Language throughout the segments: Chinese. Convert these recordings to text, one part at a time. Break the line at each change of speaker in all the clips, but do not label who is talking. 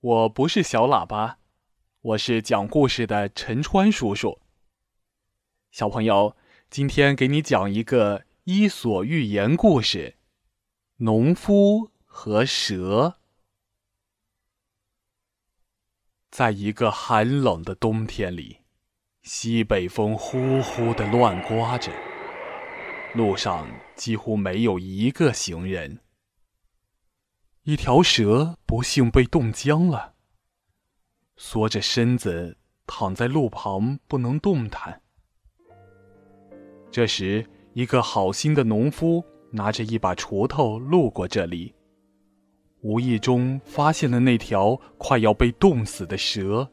我不是小喇叭，我是讲故事的陈川叔叔。小朋友，今天给你讲一个《伊索寓言》故事：农夫和蛇。在一个寒冷的冬天里，西北风呼呼的乱刮着，路上几乎没有一个行人。一条蛇不幸被冻僵了，缩着身子躺在路旁不能动弹。这时，一个好心的农夫拿着一把锄头路过这里，无意中发现了那条快要被冻死的蛇，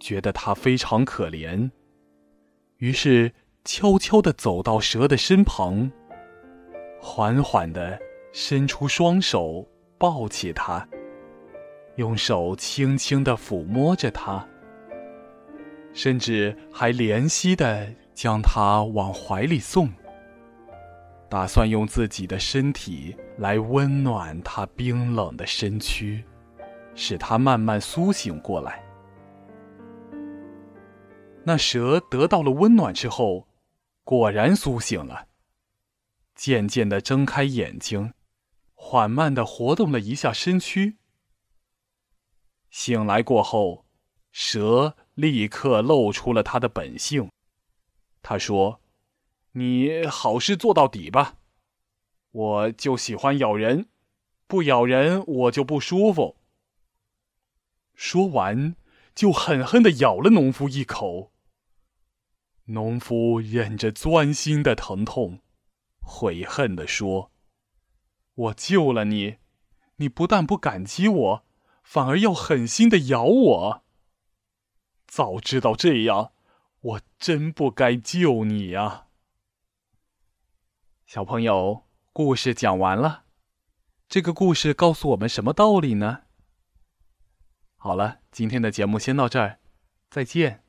觉得它非常可怜，于是悄悄地走到蛇的身旁，缓缓地伸出双手。抱起它，用手轻轻的抚摸着它，甚至还怜惜的将它往怀里送，打算用自己的身体来温暖它冰冷的身躯，使它慢慢苏醒过来。那蛇得到了温暖之后，果然苏醒了，渐渐的睁开眼睛。缓慢的活动了一下身躯。醒来过后，蛇立刻露出了它的本性。他说：“你好事做到底吧，我就喜欢咬人，不咬人我就不舒服。”说完，就狠狠的咬了农夫一口。农夫忍着钻心的疼痛，悔恨的说。我救了你，你不但不感激我，反而要狠心的咬我。早知道这样，我真不该救你呀。小朋友，故事讲完了，这个故事告诉我们什么道理呢？好了，今天的节目先到这儿，再见。